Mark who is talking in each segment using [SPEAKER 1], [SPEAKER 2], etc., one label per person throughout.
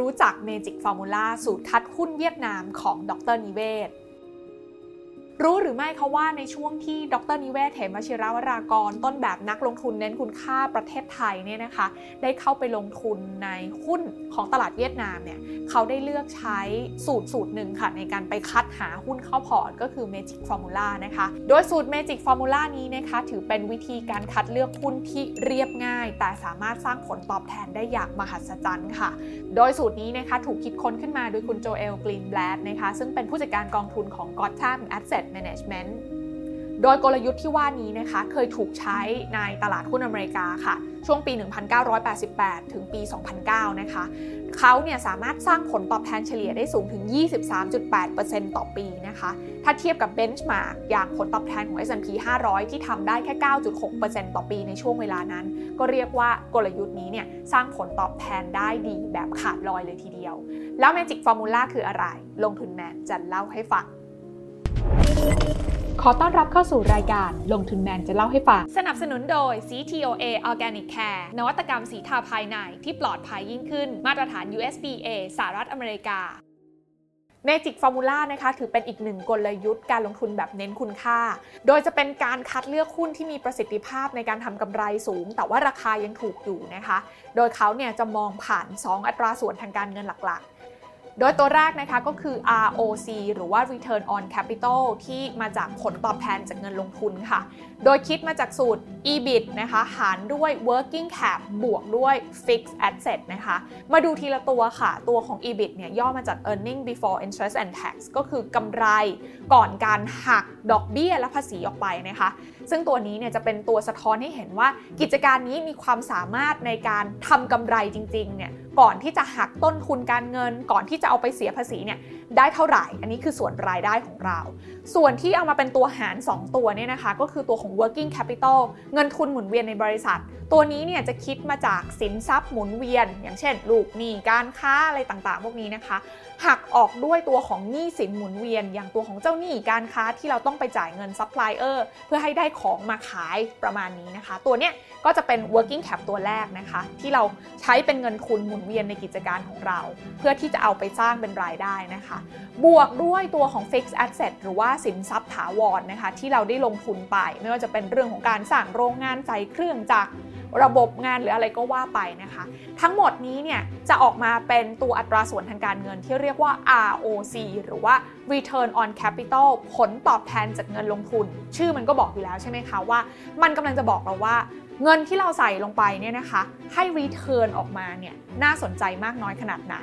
[SPEAKER 1] รู้จัก Magic Formula สูตรคัดหุ้นเวียดนามของดร.นิเวศน์ รู้หรือไม่คะว่าในช่วงที่ดร.นิเวศน์ เหมวชิรวรากร ต้นแบบนักลงทุนเน้นคุณค่าประเทศไทยเนี่ยนะคะ ได้เข้าไปลงทุนในหุ้นของตลาดเวียดนามเนี่ยเขาได้เลือกใช้สูตรสูตรหนึ่งค่ะ ในการไปคัดหาหุ้นเข้าพอร์ตก็คือ Magic Formula นะคะ โดยสูตร Magic Formula นี้นะคะ ถือเป็นวิธีการคัดเลือกหุ้นที่เรียบง่าย แต่สามารถสร้างผลตอบแทนได้อย่างมหัศจรรย์ค่ะ โดยสูตรนี้นะคะถูกคิดค้นขึ้นมาโดยคุณโจเอลกรีนแบลดนะคะซึ่งเป็นผู้จัดการกองทุนของ Gotham Asset Management โดยกลยุทธ์ที่ว่านี้นะคะเคยถูกใช้ในตลาดหุ้นอเมริกาค่ะ ช่วงปี 1988 ถึงปี 2009 นะคะเขาเนี่ยสามารถสร้างผลตอบแทนเฉลี่ยได้สูงถึง 23.8%ต่อปีนะคะ ถ้าเทียบกับเบนช์มาร์กอย่างผลตอบแทนของ S&P 500 ที่ทำได้แค่ 9.6%ต่อปีในช่วงเวลานั้น ก็เรียกว่ากลยุทธ์นี้เนี่ยสร้างผลตอบแทนได้ดีแบบขาดลอยเลยทีเดียว แล้ว Magic Formula คืออะไร ลงทุนแมนจะเล่าให้ฟัง
[SPEAKER 2] ขอต้อนรับเข้าสู่รายการลงทุนแมนจะเล่าให้ฟัง
[SPEAKER 1] สนับสนุนโดย CTOA Organic Care นวัตกรรมสีทาภายในที่ปลอดภัยยิ่งขึ้น มาตรฐาน USDA สหรัฐอเมริกา Magic Formula นะคะถือเป็นอีกหนึ่งกลยุทธ์การลงทุนแบบเน้นคุณค่า โดยจะเป็นการคัดเลือกหุ้นที่มีประสิทธิภาพในการทำกำไรสูง แต่ว่าราคายังถูกอยู่นะคะ โดยเขาเนี่ยจะมองผ่าน 2 อัตราส่วนทางการเงินหลักๆ โดยตัวแรกนะคะก็คือ ROC หรือว่า Return on Capital ที่มาจากผลตอบแทนจากเงินลงทุนค่ะ โดยคิดมาจากสูตร EBIT นะคะหารด้วย Working Cap บวกด้วย Fixed Asset นะคะ มาดูทีละตัวค่ะ ตัวของ EBIT เนี่ยย่อมาจาก Earning Before Interest and Tax ก็คือกำไรก่อนการหักดอกเบี้ยและภาษีออกไปนะคะ ซึ่งตัวนี้เนี่ยจะเป็นตัวสะท้อนให้เห็นว่ากิจการนี้มีความสามารถในการทำกำไรจริงๆเนี่ย ก่อนที่จะหักต้นทุนการเงิน ก่อนที่จะเอาไปเสียภาษีเนี่ยได้เท่าไหร่ อันนี้คือส่วนรายได้ของเรา ส่วนที่เอามาเป็นตัวหาร 2 ตัวเนี่ยนะคะ ก็คือตัวของ working capital เงินทุนหมุนเวียนในบริษัท ตัวนี้เนี่ยจะคิดมาจากสินทรัพย์หมุนเวียน อย่างเช่น ลูกหนี้การค้าอะไรต่างๆ พวกนี้นะคะ หักออกด้วยตัวของหนี้สินหมุนเวียน อย่างตัวของเจ้าหนี้การค้าที่เราต้องไปจ่ายเงินซัพพลายเออร์เพื่อให้ได้ของมาขายประมาณนี้นะคะ ตัวเนี้ยก็จะเป็น working cap ตัวแรกนะคะ ที่เราใช้เป็นเงินทุนหมุนเวียนในกิจการของเรา เพื่อที่จะเอาไปสร้างเป็นรายได้นะคะ บวกด้วยตัวของ fixed asset หรือว่าสินทรัพย์ถาวรนะคะ ที่เราได้ลงทุนไป ไม่ว่าจะเป็นเรื่องของการสร้างโรงงานใส่เครื่องจักรระบบงานหรืออะไรก็ว่าไปนะคะ ทั้งหมดนี้เนี่ยจะออกมาเป็นตัวอัตราส่วนทางการเงินที่เรียกว่า ROC หรือว่า Return on Capital ผลตอบแทนจากเงินลงทุน ชื่อมันก็บอกอยู่แล้วใช่ไหมคะว่า มันกำลังจะบอกเราว่า เงินที่เราใส่ลงไปเนี่ยนะคะให้ return ออกมาเนี่ยน่าสนใจมากน้อยขนาดไหน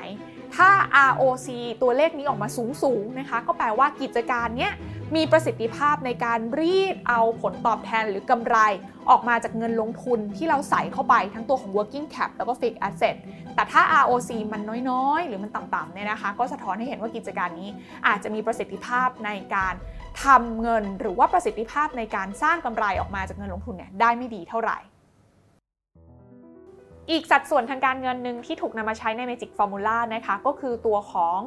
[SPEAKER 1] ถ้า ROC ตัวเลขนี้ออกมาสูงๆนะคะก็แปลว่ากิจการเนี้ยมีประสิทธิภาพในการรีดเอาผลตอบแทนหรือกำไร ออกมาจากเงินลงทุนที่เราใส่เข้าไปทั้งตัวของ working cap แล้วก็ fixed asset แต่ถ้า ROC มันน้อยๆ หรือมันต่ำๆเนี่ยนะคะ ก็สะท้อนให้เห็นว่ากิจการนี้อาจจะมีประสิทธิภาพในการ ทำเงินหรือว่าประสิทธิภาพในการสร้างกำไรออกมาจากเงินลงทุนเนี่ยได้ไม่ดีเท่าไหร่ อีกสัดส่วนทางการเงินหนึ่งที่ถูกนำมาใช้ใน Magic Formula นะคะก็คือตัวของ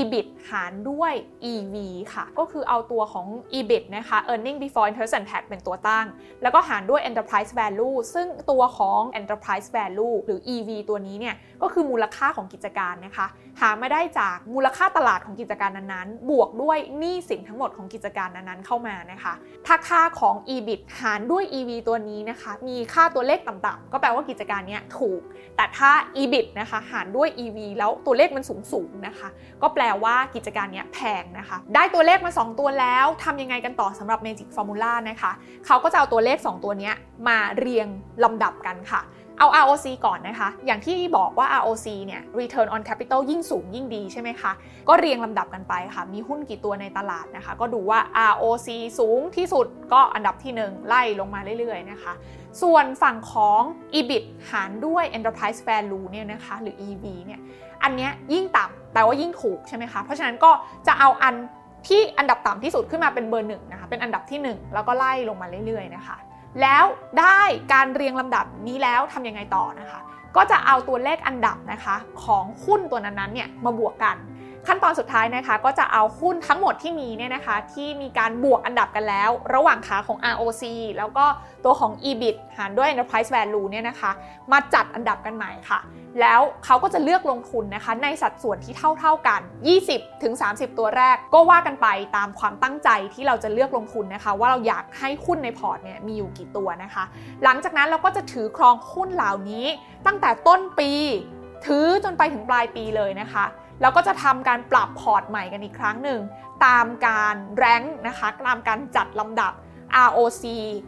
[SPEAKER 1] EBIT หารด้วย EV ค่ะ ก็คือเอาตัวของ EBIT นะคะ Earning Before Interest and Tax เป็นตัวตั้ง แล้วก็หารด้วย Enterprise Value ซึ่งตัวของ Enterprise Value หรือ EV ตัวนี้เนี่ยก็คือมูลค่าของกิจการนะคะ หาไม่ได้จากมูลค่าตลาดของกิจการนั้นๆ บวกด้วยหนี้สินทั้งหมดของกิจการนั้นๆเข้ามานะคะ ถ้าค่าของ EBIT หารด้วย EV ตัวนี้นะคะ มีค่าตัวเลขต่ำๆก็แปลว่ากิจการนี้ถูก แต่ถ้า EBIT นะคะหารด้วย EV แล้วตัวเลขมันสูงๆนะคะ ก็แปลว่ากิจการนี้แพงนะคะ ได้ตัวเลขมา 2 ตัวแล้วทำยังไงกันต่อสำหรับ Magic Formula นะคะ เขาก็จะเอาตัวเลข 2 ตัวนี้มาเรียงลำดับกันค่ะ เอา ROC ก่อนนะคะ อย่างที่บอกว่า ROC เนี่ย Return on Capital ยิ่งสูงยิ่งดีใช่ไหมคะ ก็เรียงลำดับกันไปค่ะ มีหุ้นกี่ตัวในตลาดนะคะ ก็ดูว่า ROC สูงที่สุดก็อันดับที่ 1 ไล่ลงมาเรื่อยๆนะคะ ส่วนฝั่งของ EBIT หารด้วย Enterprise Value เนี่ยนะคะ หรือ EV เนี่ย อันนี้ยิ่งต่ำแปลว่ายิ่งถูกใช่ไหมคะ เพราะฉะนั้นก็จะเอาอันที่อันดับต่ำที่สุดขึ้นมาเป็นเบอร์หนึ่งนะคะ เป็นอันดับที่ 1 แล้วก็ไล่ลงมาเรื่อยๆนะคะ แล้วได้การเรียงลำดับนี้แล้วทำยังไงต่อนะคะ ก็จะเอาตัวเลขอันดับนะคะของหุ้นตัวนั้นๆเนี่ยมาบวกกัน ขั้นตอนสุดท้ายนะคะ ก็จะเอาหุ้นทั้งหมดที่มีเนี่ยนะคะ ที่มีการบวกอันดับกันแล้ว ระหว่างขาของ ROC แล้วก็ตัวของ EBIT หารด้วย Enterprise Value เนี่ยนะคะ มาจัดอันดับกันใหม่ค่ะ แล้วเขาก็จะเลือกลงทุนนะคะ ในสัดส่วนที่เท่าๆกัน 20ถึง30 ตัวแรก ก็ว่ากันไปตามความตั้งใจที่เราจะเลือกลงทุนนะคะ ว่าเราอยากให้หุ้นในพอร์ตเนี่ยมีอยู่กี่ตัวนะคะ หลังจากนั้นเราก็จะถือครองหุ้นเหล่านี้ ตั้งแต่ต้นปี ถือจนไปถึงปลายปีเลยนะคะ แล้วก็จะทำการปรับพอร์ตใหม่กันอีกครั้งหนึ่ง ตามการแรงนะคะตามการจัดลำดับ ROC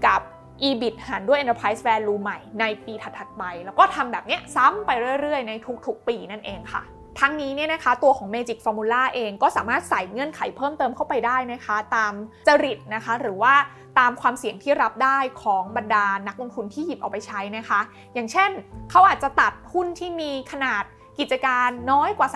[SPEAKER 1] กับ EBIT หารด้วย Enterprise Value ใหม่ในปีถัดๆไป แล้วก็ทำแบบนี้ซ้ำไปเรื่อยๆ ในทุกๆ ปีนั่นเองค่ะ ทั้งนี้เนี่ยนะคะตัวของ Magic Formula เองก็สามารถใส่เงื่อนไขเพิ่มเติมเข้าไปได้นะคะ ตามจริตนะคะ หรือว่าตามความเสี่ยงที่รับได้ของบรรดานักลงทุนที่หยิบออกไปใช้นะคะ อย่างเช่น เขาอาจจะตัดหุ้นที่มีขนาด กิจการน้อยกว่า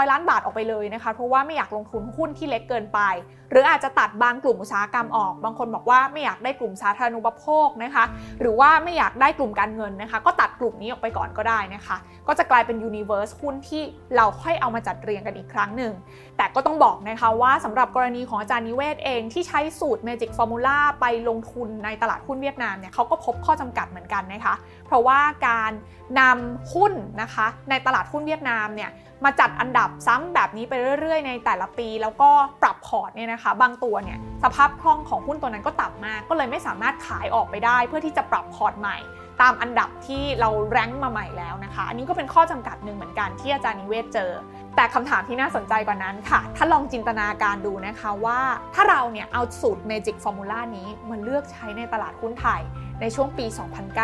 [SPEAKER 1] 3,500 ล้านบาทออกไปเลยนะคะ เพราะว่าไม่อยากลงทุนหุ้นที่เล็กเกินไป หรืออาจจะตัดบางกลุ่มอุตสาหกรรมออก บางคนบอกว่าไม่อยากได้กลุ่มสาธารณูปโภคนะคะ หรือว่าไม่อยากได้กลุ่มการเงินนะคะ ก็ตัดกลุ่มนี้ออกไปก่อนก็ได้นะคะ ก็จะกลายเป็นยูนิเวอร์สหุ้นที่เราค่อยเอามาจัดเรียงกันอีกครั้งหนึ่ง แต่ก็ต้องบอกนะคะว่าสำหรับกรณีของอาจารย์นิเวศเองที่ใช้สูตร Magic Formula ไปลงทุนในตลาดหุ้นเวียดนามเนี่ยเขาก็พบข้อจำกัดเหมือนกันนะคะ เพราะว่าการนำหุ้นนะคะในตลาดหุ้นเวียดนามเนี่ย มาจัดอันดับซ้ำแบบนี้ไปเรื่อย ๆ ในแต่ละปี แล้วก็ปรับพอร์ตเนี่ยนะคะ บางตัวเนี่ยสภาพคล่องของหุ้นตัวนั้นก็ต่ำมาก ก็เลยไม่สามารถขายออกไปได้ เพื่อที่จะปรับพอร์ตใหม่ ตามอันดับที่เรา rank มาใหม่แล้วนะคะ อันนี้ก็เป็นข้อจำกัดหนึ่งเหมือนกันที่อาจารย์นิเวศน์เจอ แต่คำถามที่น่าสนใจกว่านั้นค่ะ ถ้าลองจินตนาการดูนะคะว่าถ้าเราเนี่ยเอาสูตร Magic Formula นี้มาเลือกใช้ในตลาดหุ้นไทยในช่วงปี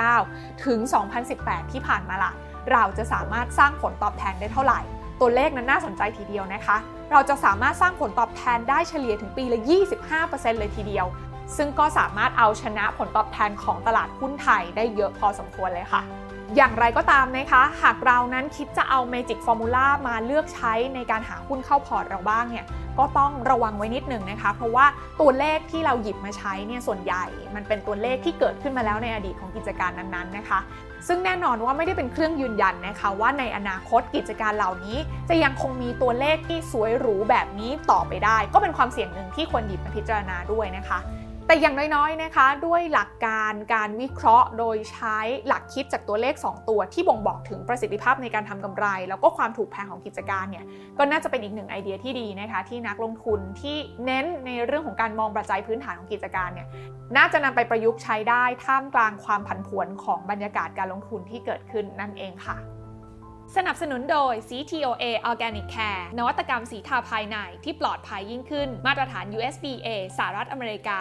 [SPEAKER 1] 2009 ถึง 2018 ที่ผ่านมาละเราจะสามารถสร้างผลตอบแทนได้เท่าไหร่ ตัวเลขนั้นน่าสนใจทีเดียวนะคะ เราจะสามารถสร้างผลตอบแทนได้เฉลี่ยถึงปีละ 25%เลยทีเดียว ซึ่งก็สามารถเอาชนะผลตอบแทนของตลาดหุ้นไทยได้เยอะพอสมควรเลยค่ะ อย่างไรก็ตามนะคะ หากเรานั้นคิดจะเอา Magic Formula มาเลือกใช้ในการหาหุ้นเข้าพอร์ตเราบ้างเนี่ย ก็ต้องระวังไว้นิดหนึ่งนะคะ เพราะว่าตัวเลขที่เราหยิบมาใช้เนี่ยส่วนใหญ่ มันเป็นตัวเลขที่เกิดขึ้นมาแล้วในอดีตของกิจการนั้นๆนะคะ ซึ่งแน่นอนว่าไม่ได้เป็นเครื่องยืนยันนะคะว่าในอนาคตกิจการเหล่านี้ จะยังคงมีตัวเลขที่สวยหรูแบบนี้ต่อไปได้ ก็เป็นความเสี่ยงหนึ่งที่ควรหยิบมาพิจารณาด้วยนะคะ แต่อย่างน้อยๆนะคะด้วยหลักการการวิเคราะห์ โดยใช้หลักคิดจากตัวเลข 2 ตัว ที่บ่งบอกถึงประสิทธิภาพในการทำกำไร แล้วก็ความถูกแพงของกิจการเนี่ยก็น่าจะเป็นอีกหนึ่งไอเดียที่ดีนะคะที่นักลงทุนที่เน้นในเรื่องของการมองปัจจัยพื้นฐานของกิจการเนี่ยน่าจะนำไปประยุกต์ใช้ได้ท่ามกลางความผันผวนของบรรยากาศการลงทุนที่เกิดขึ้นนั่นเองค่ะสนับสนุนโดย CTOA Organic Care นวัตกรรมสีทาภายในที่ปลอดภัยยิ่งขึ้น มาตรฐาน USDA สหรัฐอเมริกา